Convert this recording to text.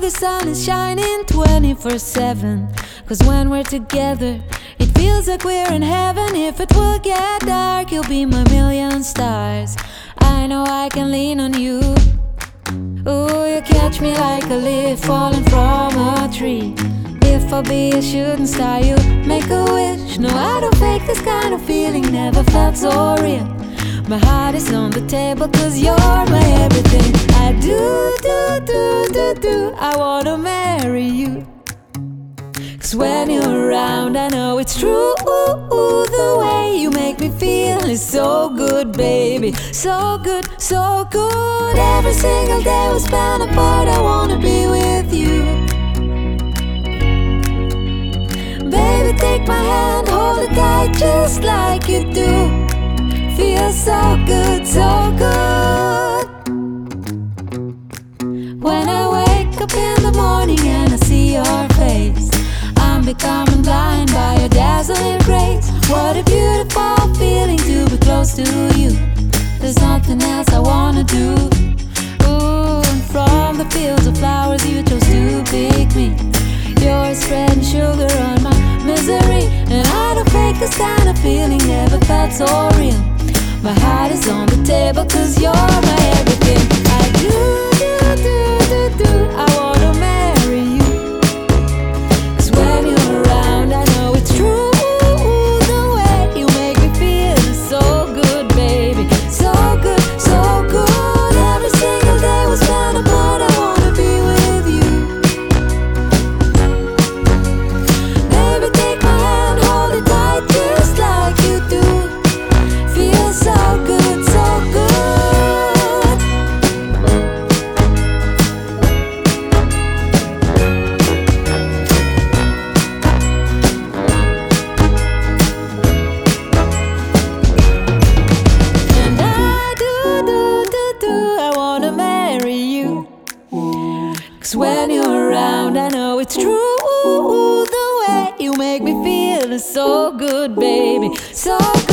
the sun is shining 24 7. Cause when we're together, it feels like we're in heaven. If it will get dark, you'll be my million stars. I know I can lean on you. Ooh, you catch me like a leaf falling from a tree. If I be a shooting star, you make a wish. No, I don't fake this kind of feeling, never felt so real. My heart is on the table, cause you're my everything. When you're around, I know it's true. The way you make me feel is so good, baby. So good, so good. Every single day we spend apart, I wanna be with you. Baby, take my hand, hold it tight just like you do. To you. There's nothing else I wanna do. Ooh, and from the fields of flowers you chose to pick me. You're spreading sugar on my misery, and I don't fake this kind of feeling. Never felt so real. My heart is on the table, cause you're Cause when you're around, I know it's true. The way you make me feel is so good, baby. So good.